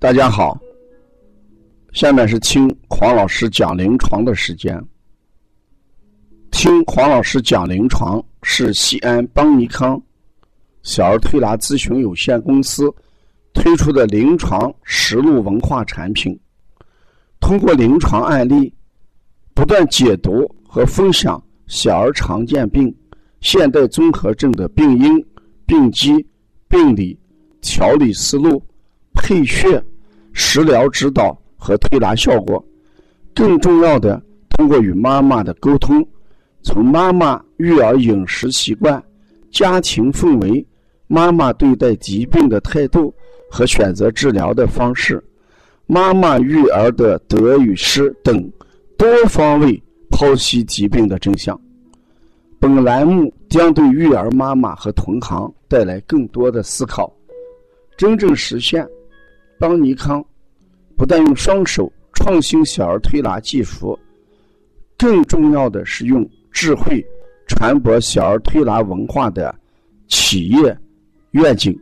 大家好，下面是听黄老师讲临床的时间。听黄老师讲临床是西安邦尼康小儿推拿咨询有限公司推出的临床实录文化产品，通过临床案例，不断解读和分享小儿常见病、现代综合症的病因、病机、病理。调理思路、配穴、食疗指导和推拿效果，更重要的，通过与妈妈的沟通，从妈妈育儿饮食习惯、家庭氛围、妈妈对待疾病的态度和选择治疗的方式、妈妈育儿的得与失等多方位剖析疾病的真相。本栏目将对育儿妈妈和同行带来更多的思考。真正实现，邦尼康不但用双手创新小儿推拿技术，更重要的是用智慧传播小儿推拿文化的企业愿景。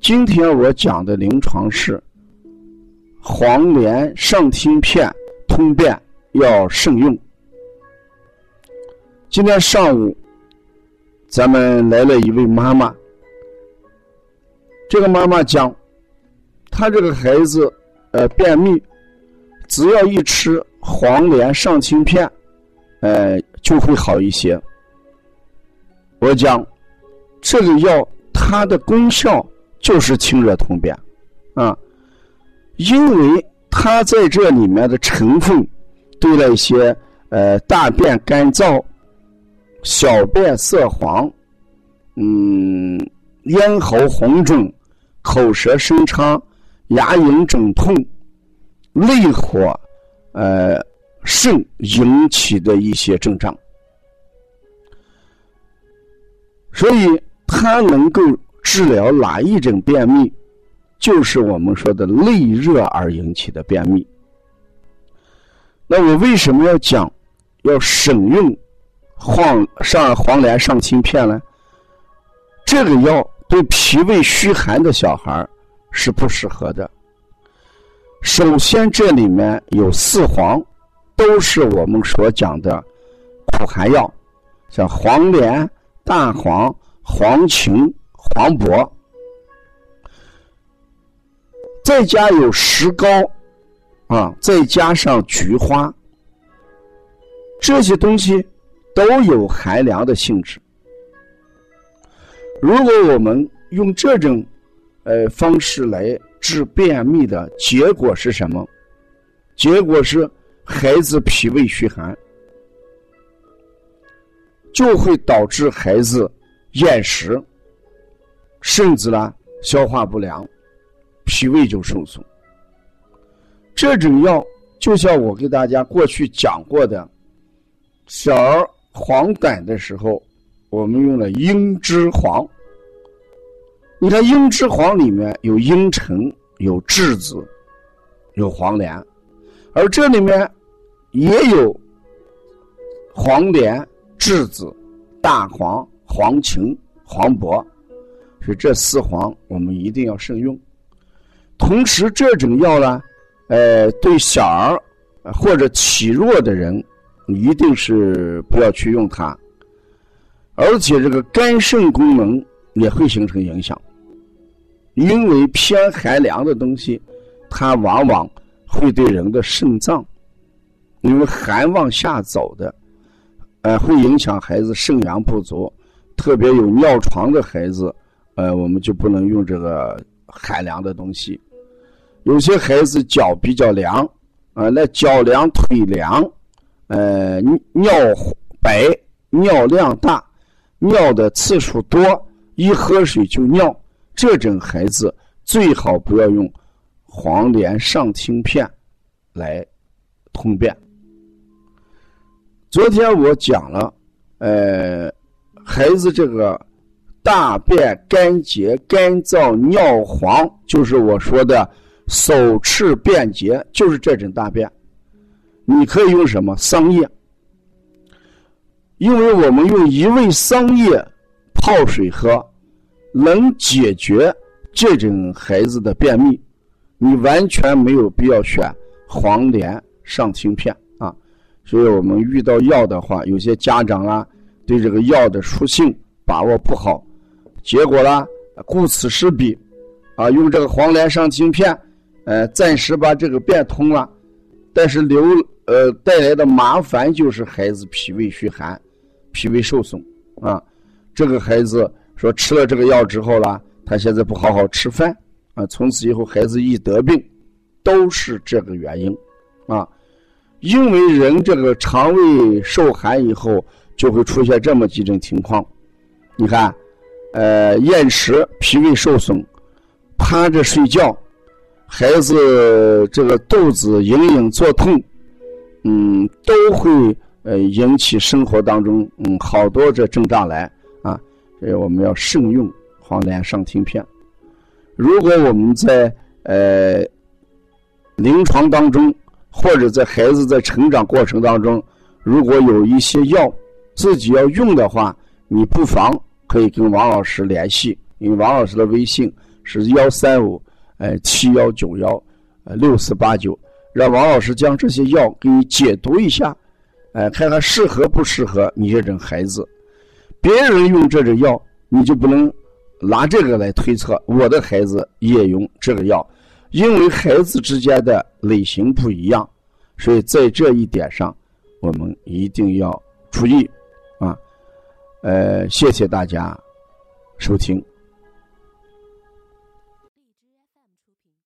今天我讲的临床是黄连上清片通便要慎用。今天上午，咱们来了一位妈妈。这个妈妈讲，他这个孩子，呃，便秘，只要一吃黄连上清片，呃，就会好一些。我讲，这个药它的功效就是清热通便，啊，因为它在这里面的成分，对那些呃大便干燥、小便色黄、嗯咽喉红肿。口舌生疮、牙龈肿痛、内火、呃肾引起的一些症状，所以它能够治疗哪一种便秘？就是我们说的内热而引起的便秘。那我为什么要讲要省用黄上黄连上清片呢？这个药。对脾胃虚寒的小孩是不适合的。首先，这里面有四黄，都是我们所讲的苦寒药，像黄连、大黄、黄芩、黄柏，再加有石膏，啊，再加上菊花，这些东西都有寒凉的性质。如果我们用这种，呃方式来治便秘的结果是什么？结果是孩子脾胃虚寒，就会导致孩子厌食，甚至呢消化不良，脾胃就受损。这种药就像我给大家过去讲过的，小儿黄疸的时候。我们用了茵栀黄，你看茵栀黄里面有茵陈、有栀子、有黄连，而这里面也有黄连、栀子、大黄、黄芩、黄柏，所以这四黄我们一定要慎用。同时，这种药呢，呃，对小儿或者体弱的人，一定是不要去用它。而且这个肝肾功能也会形成影响，因为偏寒凉的东西，它往往会对人的肾脏，因为寒往下走的，呃，会影响孩子肾阳不足，特别有尿床的孩子，呃，我们就不能用这个寒凉的东西。有些孩子脚比较凉，啊，那脚凉腿凉，呃，尿白尿量大。尿的次数多，一喝水就尿，这种孩子最好不要用黄连上清片来通便。昨天我讲了，呃，孩子这个大便干结、干燥、尿黄，就是我说的手赤便结，就是这种大便。你可以用什么桑叶？因为我们用一味桑叶泡水喝，能解决这种孩子的便秘。你完全没有必要选黄连上清片啊。所以我们遇到药的话，有些家长啊对这个药的属性把握不好，结果呢顾此失彼，啊用这个黄连上清片，呃暂时把这个变通了，但是留呃带来的麻烦就是孩子脾胃虚寒，脾胃受损啊。这个孩子说吃了这个药之后了。他现在不好好吃饭啊，从此以后孩子一得病，都是这个原因啊。因为人这个肠胃受寒以后，就会出现这么几种情况。你看，呃，厌食、脾胃受损、趴着睡觉，孩子这个肚子隐隐作痛，嗯，都会呃引起生活当中嗯好多这症状来。所以我们要慎用。黄连上清片，如果我们在呃临床当中，或者在孩子在成长过程当中，如果有一些药自己要用的话，你不妨可以跟王老师联系，因为王老师的微信是幺三五呃七幺九幺呃六四八九，让王老师将这些药给你解读一下，哎，看看适合不适合你这种孩子。别人用这种药，你就不能。拿这个来推测，我的孩子也用这个药，因为孩子之间的类型不一样，所以在这一点上，我们一定要注意，啊，呃，谢谢大家收听。